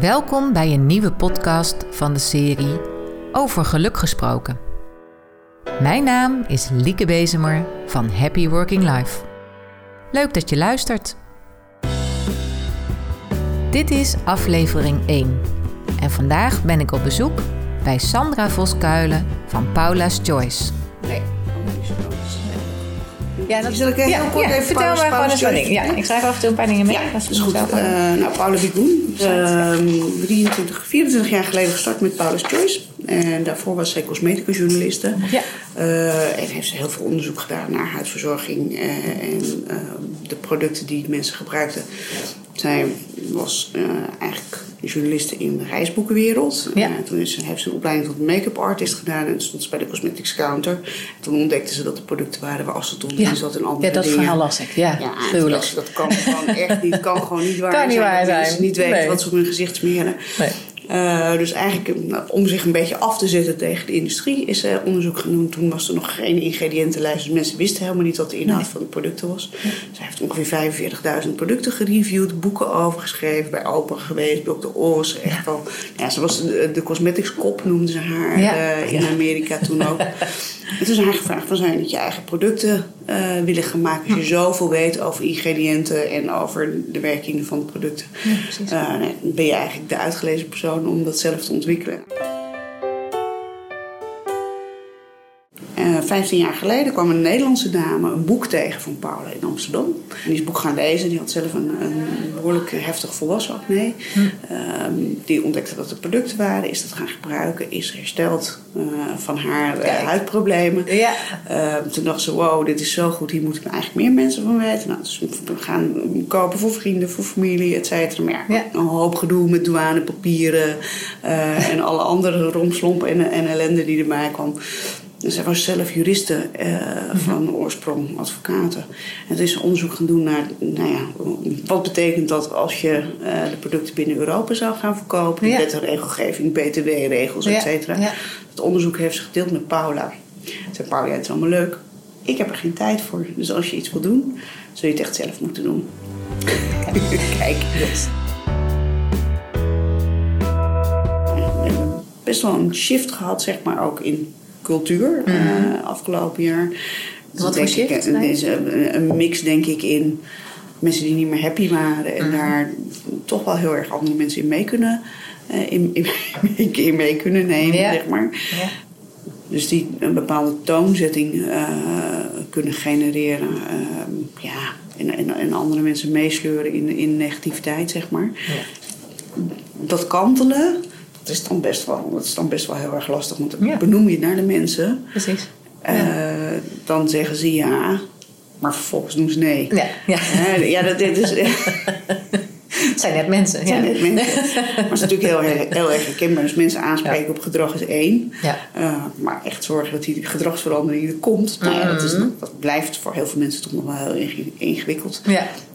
Welkom bij een nieuwe podcast van de serie Over Geluk Gesproken. Mijn naam is Lieke Bezemer van Happy Working Life. Leuk dat je luistert. Dit is aflevering 1 en vandaag ben ik op bezoek bij Sandra Voskuilen van Paula's Choice. Nee. Ja, dat Zal ik heel kort even vertel maar gewoon eens. Ja, ik schrijf af en toe een paar dingen mee. Ja, Dat is goed. ook. Eh, nou, Paula Bigoen. ehm 23, 24 jaar geleden gestart met Paula's Choice. En daarvoor was zij cosmetica-journaliste. Ja. Eh, en heeft ze heel veel onderzoek gedaan naar huidverzorging eh, en ehm, de producten die mensen gebruikten. Zij was eh, eigenlijk journaliste in de reisboekenwereld. Ja. Eh, toen is, ze- heeft ze een opleiding tot make-up artist gedaan en stond ze bij de cosmetics counter. En toen ontdekte ze dat er producten waren waar aceton Ja. in zat en andere ja, dat dingen. verhaal las ik. Ja, Ja, dat, dat kan gewoon echt niet. Kan gewoon niet waar Kan niet zijn. waar dat zijn. niet weten Nee. wat ze op hun gezicht smeren. Nee. Eh, dus eigenlijk eh, nou, om zich een beetje af te zetten tegen de industrie is er onderzoek genoemd. Toen was er nog geen ingrediëntenlijst. Dus mensen wisten helemaal niet wat de inhoud van de producten was. Zij heeft ongeveer 45.000 producten gereviewd, boeken over geschreven, bij Open geweest, Dr. Oz. Echt wel. Ja, ze was de, de cosmetics kop, noemden ze haar Ja. eh, in. Amerika toen ook. Toen is haar gevraagd van je niet je eigen producten eh, willen gaan maken als je zoveel weet over ingrediënten en over de werking van de producten. Eh, nee, ben je eigenlijk de uitgelezen persoon om dat zelf te ontwikkelen. Eh, 15 jaar geleden kwam een Nederlandse dame een boek tegen van Paula in Amsterdam. En die is het boek gaan lezen. Die had zelf een, een behoorlijk heftig volwassen acne. Ehm, die ontdekte dat er producten waren. Is dat gaan gebruiken. Is hersteld eh, van haar eh, huidproblemen. Ja. Ehm, toen dacht ze, wow, dit is zo goed. Hier moeten eigenlijk meer mensen van weten. Nou, dus we gaan kopen voor vrienden, voor familie, et cetera. Maar ja, Ja. een hoop gedoe met douanepapieren. en alle andere romslomp en, en ellende die erbij kwam. En zij was zelf juriste eh, van oorsprong, advocaten. En toen is onderzoek gaan doen naar, nou ja, wat betekent dat als je eh, de producten binnen Europa zou gaan verkopen? Ja. Wet en regelgeving, btw-regels, Ja, et cetera. ja. Het onderzoek heeft ze gedeeld met Paula. Ze zei, Paula, het is allemaal leuk. Ik heb er geen tijd voor. Dus als je iets wil doen, zul je het echt zelf moeten doen. Kijk, Yes. we hebben best wel een shift gehad, zeg maar, ook in cultuur eh, afgelopen jaar. Mhm. Wat Denk ik, Nee? is een, een mix, denk ik, in mensen die niet meer happy waren en Mhm. daar toch wel heel erg andere mensen in mee kunnen, eh, in, in, in mee kunnen nemen, Ja. zeg maar. Ja. Dus die een bepaalde toonzetting eh, kunnen genereren. ehm, ja, en, en, en andere mensen meesleuren in, in negativiteit, zeg maar. Dat kantelen, dat is, dan best wel, dat is dan best wel heel erg lastig. Want Ja. benoem je het naar de mensen, Precies. eh, dan zeggen ze ja, maar vervolgens doen ze nee. Ja, ja. Ja, dat, dit is... Het zijn net mensen. Het zijn ja. net mensen. Maar het is natuurlijk heel, erg- heel erg herkenbaar. Dus mensen aanspreken op gedrag is één. Ja. Eh, maar echt zorgen dat die gedragsverandering er komt. Nou ja, dat, is, Mhm. dat blijft voor heel veel mensen toch nog wel heel inge- ingewikkeld.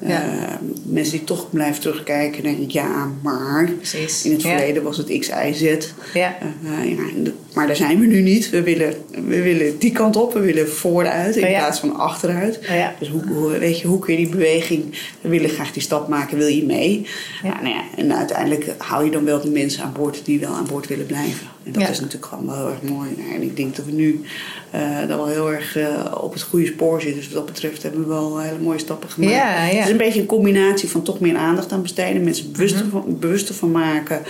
Ja. Ja. Eh, mensen die toch blijven terugkijken en denken, ja, maar Precies. in het Ja. verleden was het X, Y, Z. Ja. Eh, ja, en de- maar daar zijn we nu niet. We willen, we willen die kant op, we willen vooruit in Oh ja. plaats van achteruit. Oh ja. Dus hoe, hoe, weet je, hoe kun je die beweging, we willen graag die stap maken, wil je mee? Ja. Ja. nou ja, en uiteindelijk hou je dan wel de mensen aan boord die wel aan boord willen blijven. En dat Ja. is natuurlijk gewoon wel heel erg mooi. Nou, en ik denk dat we nu eh dan wel heel erg eh, op het goede spoor zitten. Dus wat dat betreft hebben we wel hele mooie stappen gemaakt. Ja, ja. Het is een beetje een combinatie van toch meer aandacht aan besteden, mensen bewuster, Mhm. van, bewuster van maken.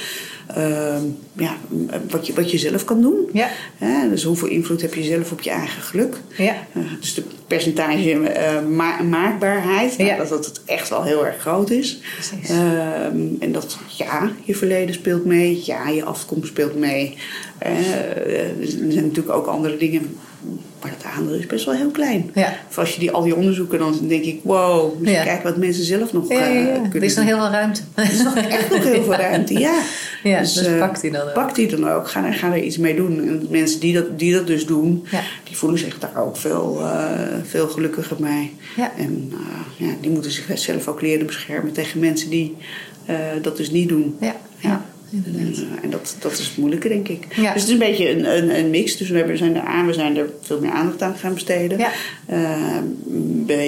Ehm, ja, wat, je, wat je zelf kan doen. Ja. Dus hoeveel invloed heb je zelf op je eigen geluk? Ja. Eh, dus de percentage eh, ma- maakbaarheid, nou, Ja. dat, dat het echt wel heel erg groot is. Ehm, en dat ja, je verleden speelt mee, ja, je afkomst speelt mee. Eh, er zijn natuurlijk ook andere dingen, maar dat aandeel is best wel heel klein. Ja. Of als je die, al die onderzoeken, dan denk ik, wow, dus Ja. kijk wat mensen zelf nog Ja, ja, eh, ja. Er kunnen is nog heel veel ruimte. Er is nog echt nog heel veel ruimte, ja. Ja, dus eh, pakt die dan ook. Pak die dan ook. Ga, er- ga er iets mee doen. En mensen die dat, die dat dus doen, die voelen zich daar ook veel, eh, veel gelukkiger bij. Ja. En ja, die moeten zichzelf ook leren beschermen tegen mensen die dat dus niet doen. Ja. Inderdaad. En, en dat, dat is het moeilijke, denk ik. Ja. Dus het is een beetje een, een, een mix. Dus we hebben, zijn er aan, we zijn er veel meer aandacht aan gaan besteden. Ja. Eh, B, eh,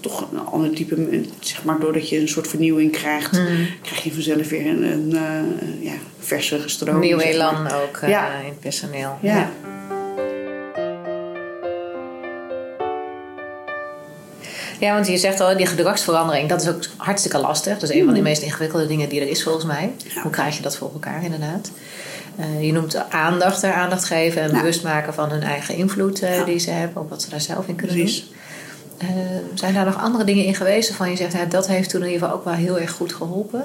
toch een ander type, eh, zeg maar, doordat je een soort vernieuwing krijgt, krijg je vanzelf weer een, een eh, ja, verse stroming. Nieuw elan ook eh, Ja. in het personeel. Ja. Ja, want je zegt al, die gedragsverandering, dat is ook hartstikke lastig. Dat is een van de meest ingewikkelde dingen die er is volgens mij. Ja. Hoe krijg je dat voor elkaar inderdaad? Eh, je noemt aandacht er aandacht geven en Ja. bewust maken van hun eigen invloed eh, Ja. die ze hebben, op wat ze daar zelf in kunnen Precies. doen. Eh, zijn daar nog andere dingen in geweest waarvan je zegt, hè, dat heeft toen in ieder geval ook wel heel erg goed geholpen?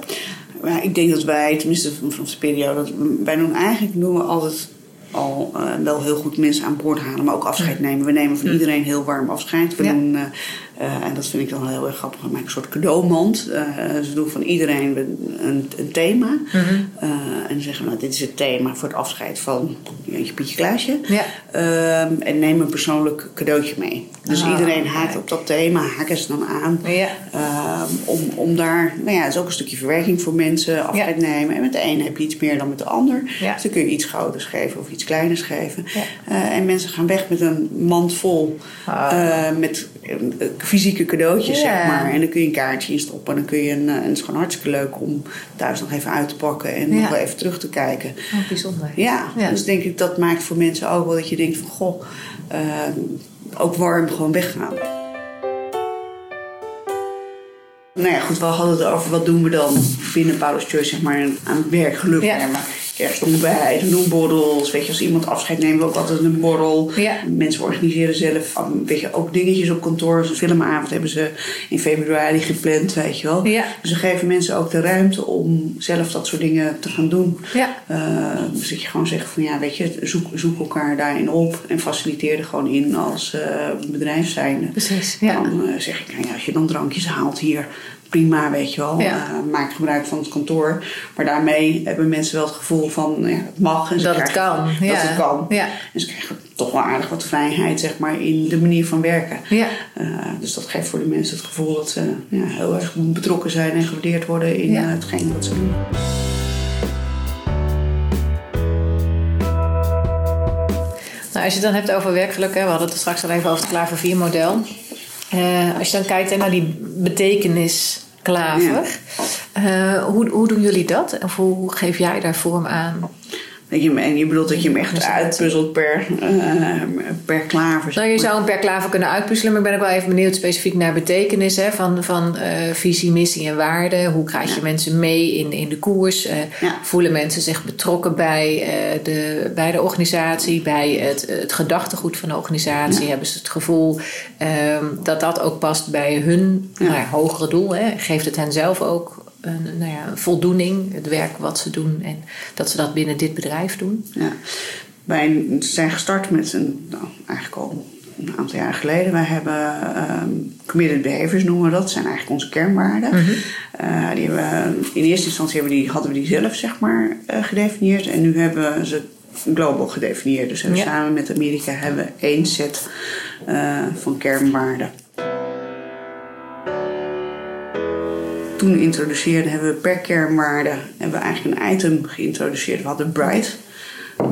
Maar ik denk dat wij, tenminste vanaf de periode, dat wij doen eigenlijk we altijd al wel heel goed mensen aan boord halen, maar ook afscheid nemen. We nemen van iedereen heel warm afscheid. We Ja. doen, eh, en dat vind ik dan heel erg grappig. We maken een soort cadeaumand. Eh, ze doen van iedereen een, een thema. Eh, en zeggen nou, dit is het thema voor het afscheid van Jantje Pietje Klaasje. Ja. Ehm, en neem een persoonlijk cadeautje mee. Dus Ah, iedereen haakt op dat thema, haken ze dan aan. Ja. Ehm, om, om daar, nou ja, het is ook een stukje verwerking voor mensen, afscheid nemen. En met de een heb je iets meer dan met de ander. Dus dan kun je iets groters geven of iets kleiners geven. En mensen gaan weg met een mand vol Ah. met fysieke cadeautjes, zeg maar. En dan kun je een kaartje in stoppen. En dan kun je een, eh, en het is gewoon hartstikke leuk om thuis nog even uit te pakken en Ja. nog wel even terug te kijken. Oh, bijzonder. Ja, Ja. dus denk ik dat maakt voor mensen ook wel dat je denkt van goh, eh, ook warm gewoon weggaan. Nou ja, goed, we hadden het over wat doen we dan binnen Paulus Choice, zeg maar, aan werkgeluk. Ja. maar kerstontbijt, we doen borrels. Weet je, als iemand afscheid neemt, we ook altijd een borrel. Ja. Mensen organiseren zelf, weet je, ook dingetjes op kantoor. Een filmavond hebben ze in februari gepland, weet je wel. Ja. Dus we geven mensen ook de ruimte om zelf dat soort dingen te gaan doen. Ja. Uh, dus dat je gewoon zegt van ja, weet je, zoek, zoek elkaar daarin op en faciliteer er gewoon in als uh, bedrijf zijnde. Precies, ja. Dan uh, zeg ik, nou ja, als je dan drankjes haalt hier, prima, weet je wel. Ja. Uh, maak gebruik van het kantoor. Maar daarmee hebben mensen wel het gevoel van, ja, het mag. En ze dat het krijgen- kan. Dat ja. het kan. Ja. En ze krijgen toch wel aardig wat vrijheid, zeg maar, in de manier van werken. Ja. Uh, dus dat geeft voor de mensen het gevoel dat ze ja, heel erg betrokken zijn en gewaardeerd worden in Ja. uh, hetgeen wat ze doen. Nou, als je het dan hebt over werkgeluk, hè, we hadden het straks al even over het Klaver 4 model. Uh, als je dan kijkt hè, naar die betekenis Klaver, ja. uh, hoe, hoe doen jullie dat? Of hoe, hoe geef jij daar vorm aan? Dat je hem, en je bedoelt dat je hem echt uitpuzzelt per, uh, per klaver. Nou, je zou hem per klaver kunnen uitpuzzelen, maar ik ben ook wel even benieuwd specifiek naar betekenis hè, van, van uh, visie, missie en waarde. Hoe krijg je ja. mensen mee in, in de koers? Uh, ja. Voelen mensen zich betrokken bij, de, bij de organisatie, bij het, het gedachtegoed van de organisatie? Ja. Hebben ze het gevoel um, dat dat ook past bij hun nou hogere doel? Hè? Geeft het hen zelf ook een, nou ja, een voldoening, het werk wat ze doen en dat ze dat binnen dit bedrijf doen? Ja. Wij zijn gestart met een, nou, eigenlijk al een aantal jaar geleden. Wij hebben um, committed behaviors noemen we dat. Dat zijn eigenlijk onze kernwaarden. Mm -hmm. uh, die hebben, in eerste instantie hebben die, hadden we die zelf zeg maar, uh, gedefinieerd. En nu hebben ze global gedefinieerd. Dus ja. samen met Amerika hebben we één set uh, van kernwaarden. Toen introduceerden, hebben we per kernwaarde hebben we eigenlijk een item geïntroduceerd. We hadden Bright. Uh,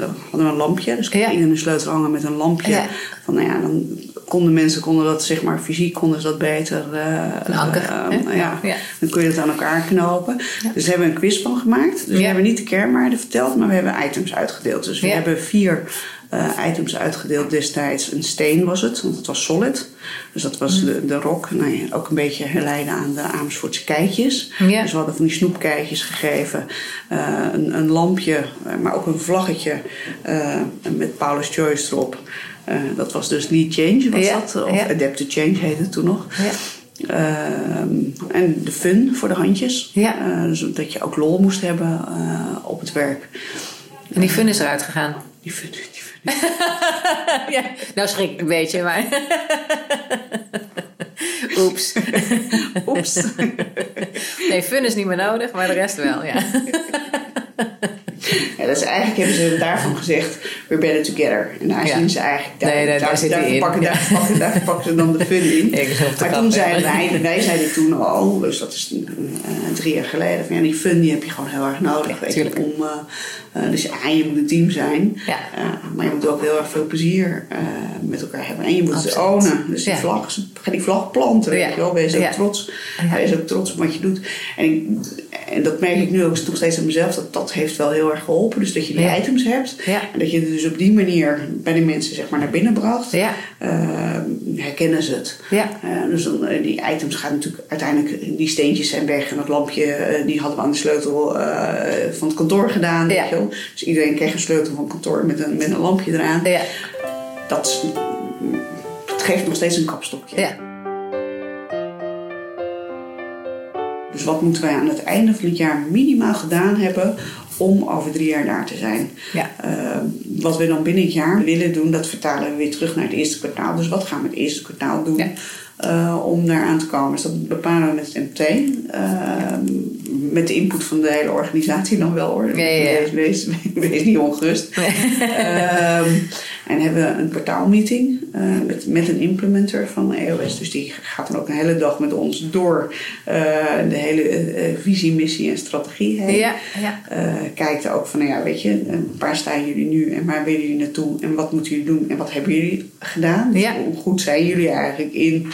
dan hadden we een lampje. Dus ja. in een sleutel hangen met een lampje. Ja. Van, nou ja, dan konden mensen konden dat, zeg maar, fysiek konden ze dat beter. Uh, anker. Uh, ja. ja. Dan kun je het aan elkaar knopen. Dus daar hebben we een quiz van gemaakt. Dus we hebben niet de kernwaarden verteld, maar we hebben items uitgedeeld. Dus we hebben vier uh, items uitgedeeld destijds. Een steen was het, want het was solid. Dus dat was mm. de, de rok. Nou ja, ook een beetje herleiden aan de Amersfoortse keitjes. Dus we hadden van die snoepkeitjes gegeven. Uh, een, een, lampje, maar ook een vlaggetje met Paulus Joyce erop. dat was dus Lead Change, was dat? Of ja. Adaptive Change heette het toen nog. Ja. Uh, en de fun voor de handjes. Ja. Uh, dus dat je ook lol moest hebben uh, op het werk. En die fun is eruit gegaan? Die fun, die fun. ja, nou schrik ik een beetje, maar... Oeps. Oeps. nee, fun is niet meer nodig, maar de rest wel, ja. ja, dat is eigenlijk hebben ze daarvan gezegd, we're better together. En daar zien ze eigenlijk, daar, nee, daar, daar, daar, daar pakken, daar, pakken, daar pakken ze dan de fun in. maar toen zeiden wij, wij zeiden toen al, dus dat is uh, drie jaar geleden, van ja, die fun die heb je gewoon heel erg nodig. Weet je, om, uh, dus ja, je moet een team zijn, ja. maar je moet ook heel erg veel plezier met elkaar hebben. En je moet Absoluut. het ownen. Dus die, vlag, ga die vlag planten, weet je wel. Wees ook trots. Wees ook trots op wat je doet. En, en dat merk ik nu ook nog steeds aan mezelf, dat dat heeft wel heel erg geholpen. Dus dat je die items hebt. En dat je het dus op die manier bij de mensen zeg maar naar binnen bracht. Uh, herkennen ze het. Uh, dus dan, uh, die items gaan natuurlijk uiteindelijk, die steentjes zijn weg. En dat lampje, die hadden we aan de sleutel van het kantoor gedaan. Weet je wel. Dus iedereen kreeg een sleutel van kantoor met een, met een lampje eraan. Dat, dat geeft nog steeds een kapstokje. Dus wat moeten wij aan het einde van het jaar minimaal gedaan hebben om over drie jaar daar te zijn? Ja. Uh, wat we dan binnen het jaar willen doen, dat vertalen we weer terug naar het eerste kwartaal. Dus wat gaan we het eerste kwartaal doen? Ja. Uh, om daar aan te komen. Dus dat bepalen we met het MT. Uh, met de input van de hele organisatie dan wel hoor. Ja. Wees, wees, niet ongerust. en hebben we een kwartaalmeeting uh, met, met een implementer van EOS. Dus die gaat dan ook een hele dag met ons door de hele visie, missie en strategie heen. Ja, ja. kijkt ook van, nou ja, weet je, waar staan jullie nu en waar willen jullie naartoe en wat moeten jullie doen en wat hebben jullie gedaan? Ja. Hoe goed zijn jullie eigenlijk in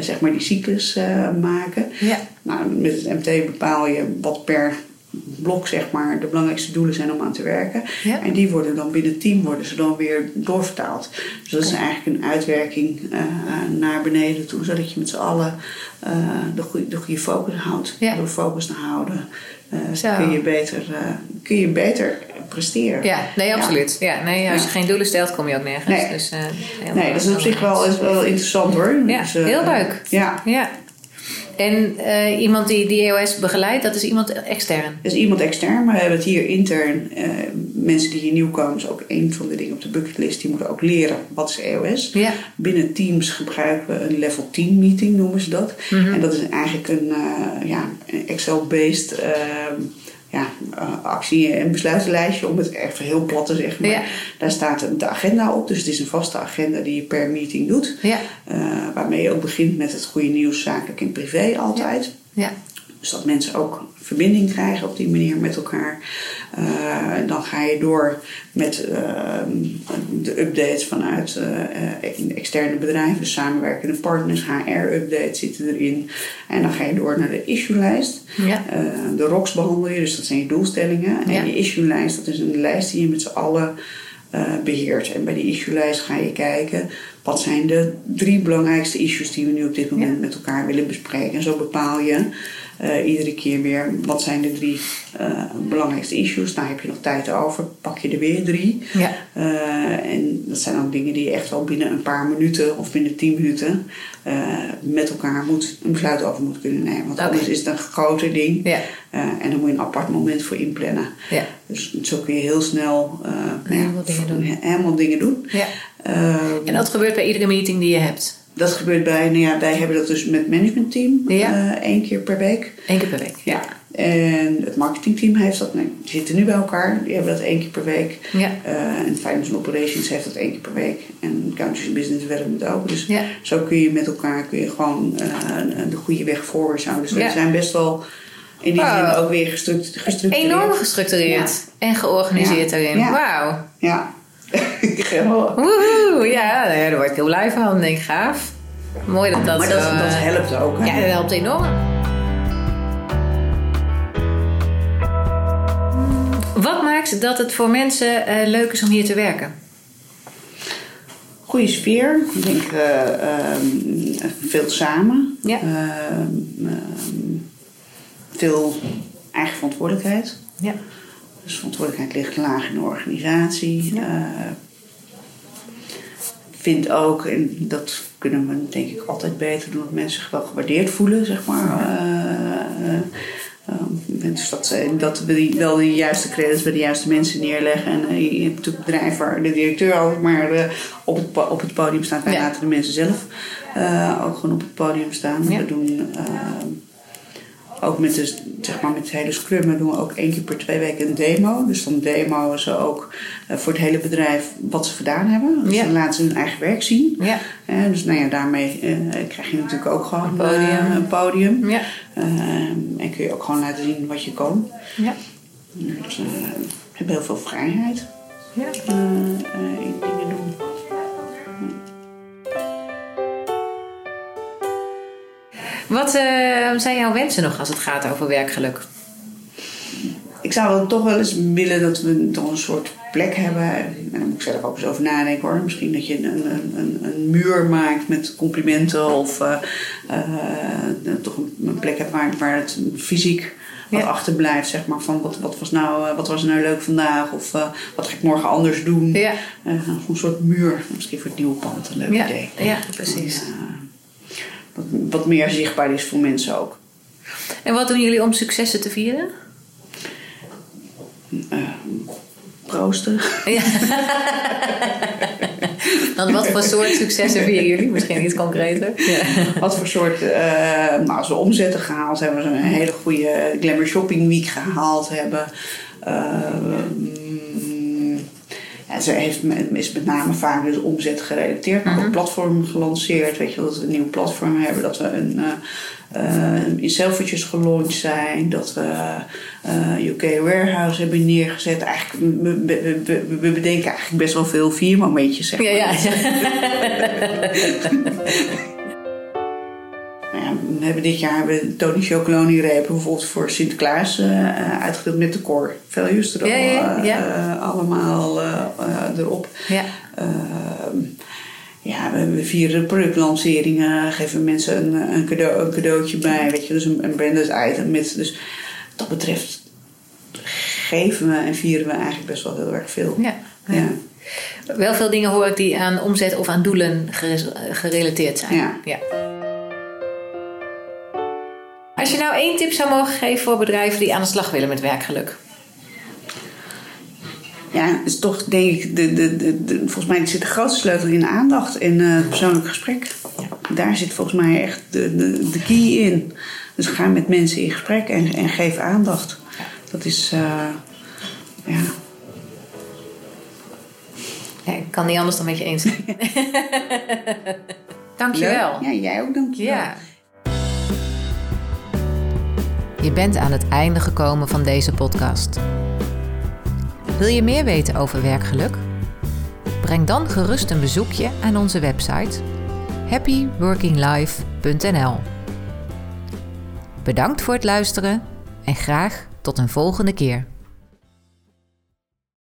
zeg maar die cyclus maken. Ja. Nou, met het MT bepaal je wat per blok zeg maar de belangrijkste doelen zijn om aan te werken. Ja. En die worden dan binnen het team worden ze dan weer doorvertaald. Dus dat is eigenlijk een uitwerking uh, naar beneden toe, zodat je met z'n allen de, goede, de goede focus houdt. Ja. Door focus te houden kun, je beter, kun je beter presteren. Ja, nee, absoluut. Ja. nee, als je geen doelen stelt, kom je ook nergens. Nee, dus, nee dat is op zich wel, is wel interessant hoor. Ja, dus, heel leuk. Ja. ja. En uh, iemand die die EOS begeleidt, dat is iemand extern? Dat is iemand extern, maar we hebben het hier intern. mensen die hier nieuw komen, is ook een van de dingen op de bucketlist. Die moeten ook leren wat is EOS. Ja. Binnen Teams gebruiken we een level 10 meeting, noemen ze dat. Mm -hmm. En dat is eigenlijk een, ja, Excel-based ja, uh, actie- en besluitenlijstje, om het even heel plat te zeggen. Maar Daar staat de agenda op, dus het is een vaste agenda die je per meeting doet. Ja. Uh, waarmee je ook begint met het goede nieuws, zakelijk en privé altijd. Ja. Dus dat mensen ook verbinding krijgen op die manier met elkaar. Uh, dan ga je door met uh, de updates vanuit uh, externe bedrijven, dus samenwerkende partners, HR-updates zitten erin. En dan ga je door naar de issue-lijst. Ja. de ROCs behandel je, dus dat zijn je doelstellingen. En je issue-lijst, dat is een lijst die je met z'n allen beheert. En bij die issue-lijst ga je kijken wat zijn de drie belangrijkste issues die we nu op dit moment met elkaar willen bespreken. En zo bepaal je uh, iedere keer weer wat zijn de drie uh, belangrijkste issues. Nou heb je nog tijd over, pak je er weer drie. Ja. Uh, en dat zijn ook dingen die je echt wel binnen een paar minuten of binnen tien minuten met elkaar moet, een besluit over moet kunnen nemen. Want okay. anders is het een groter ding. Ja. en dan moet je een apart moment voor inplannen. Ja. Dus zo kun je heel snel helemaal, dingen doen. helemaal dingen doen. Ja. en dat gebeurt bij iedere meeting die je hebt? Dat gebeurt bij, nou ja, wij hebben dat dus met het managementteam één keer per week. Eén keer per week. Ja. En het marketingteam heeft dat, nee, die zitten nu bij elkaar, die hebben dat één keer per week. Ja. Uh, en Finance Operations heeft dat één keer per week. En Accounting Business Development ook. Dus ja. zo kun je met elkaar kun je gewoon uh, de goede weg voorwaarts houden. Dus ja. we zijn best wel in die zin ook weer gestructureerd. Enorm gestructureerd en georganiseerd erin. Wauw. Ja. Woehoe, ja, daar word ik heel blij van. Denk ik, gaaf. Mooi dat dat... Maar dat, uh, dat helpt ook. Hè? Ja, dat helpt enorm. Wat maakt dat het voor mensen uh, leuk is om hier te werken? Goede sfeer. Ik denk uh, veel samen. Ja. veel eigen verantwoordelijkheid. Ja. Dus verantwoordelijkheid ligt laag in de organisatie. Ja. Uh, vind ook, en dat kunnen we denk ik altijd beter doen, dat mensen zich wel gewaardeerd voelen, zeg maar. Uh, uh, dus dat, dat we die, wel de juiste credits bij de juiste mensen neerleggen. En je hebt bedrijf waar de directeur ook maar op, het, op het podium staat. Wij ja. laten de mensen zelf ook gewoon op het podium staan. Ja. We doen ook met, de, zeg maar, met het hele scrummen doen we ook één keer per twee weken een demo. Dus dan demoen ze ook uh, voor het hele bedrijf wat ze gedaan hebben. Dus dan laten ze hun eigen werk zien. Ja. Uh, dus nou ja, daarmee uh, krijg je natuurlijk ook gewoon een podium. een podium. Ja. en kun je ook gewoon laten zien wat je kan. Ja. Dus we hebben heel veel vrijheid ja. Zijn jouw wensen nog als het gaat over werkgeluk? Ik zou wel toch wel eens willen dat we toch een soort plek hebben. En daar moet ik zelf ook eens over nadenken hoor. Misschien dat je een, een, een muur maakt met complimenten. Of uh, uh, toch een plek hebt waar, waar het fysiek wat ja. achterblijft. Zeg maar, van wat, wat, was nou, wat was nou leuk vandaag? Of uh, wat ga ik morgen anders doen? Ja. een soort muur. Misschien voor het nieuwe pand een leuk ja. idee. Ja, precies. Wat, wat meer zichtbaar is voor mensen ook. En wat doen jullie om successen te vieren? Uh, proosten. Ja. Dan wat voor soort successen vieren jullie? Misschien iets concreter. Ja. Wat voor soort, uh, nou, als we omzetten gehaald hebben, we een hele goede Glamour Shopping Week gehaald hebben. Uh, ja, ze heeft, is met name vaak dus omzet gerelateerd, maar ook platform gelanceerd. Weet je, dat we een nieuw platform hebben, dat we een, uh, in selfietjes gelaunched zijn, dat we uh, UK Warehouse hebben neergezet. Eigenlijk, we, we, we, bedenken eigenlijk best wel veel vier momentjes, zeg maar. Ja, ja. we hebben dit jaar hebben Tony Chocoloni repen bijvoorbeeld voor Sinterklaas uh, uitgedeeld met de core values er ja, ja, ja. Uh, allemaal uh, erop. Ja. ja, we, we vieren productlanceringen, geven mensen een, een, cadeau, een cadeautje bij, weet je, dus een, een branded item. Met, dus wat dat betreft geven we en vieren we eigenlijk best wel heel erg veel. Ja. ja. Wel veel dingen hoor ik die aan omzet of aan doelen gerelateerd zijn. Ja. ja. Als je nou één tip zou mogen geven voor bedrijven die aan de slag willen met werkgeluk? Ja, is toch denk ik, de, de, de, de, volgens mij zit de grootste sleutel in aandacht en uh, het persoonlijk gesprek. Daar zit volgens mij echt de, de, de key in. Dus ga met mensen in gesprek en, en geef aandacht. Dat is, uh, ja. ja. Ik kan niet anders dan met je eens zijn. Dankjewel. Ja, jij ook dankjewel. Ja. Je bent aan het einde gekomen van deze podcast. Wil je meer weten over werkgeluk? Breng dan gerust een bezoekje aan onze website happyworkinglife.nl. Bedankt voor het luisteren en graag tot een volgende keer.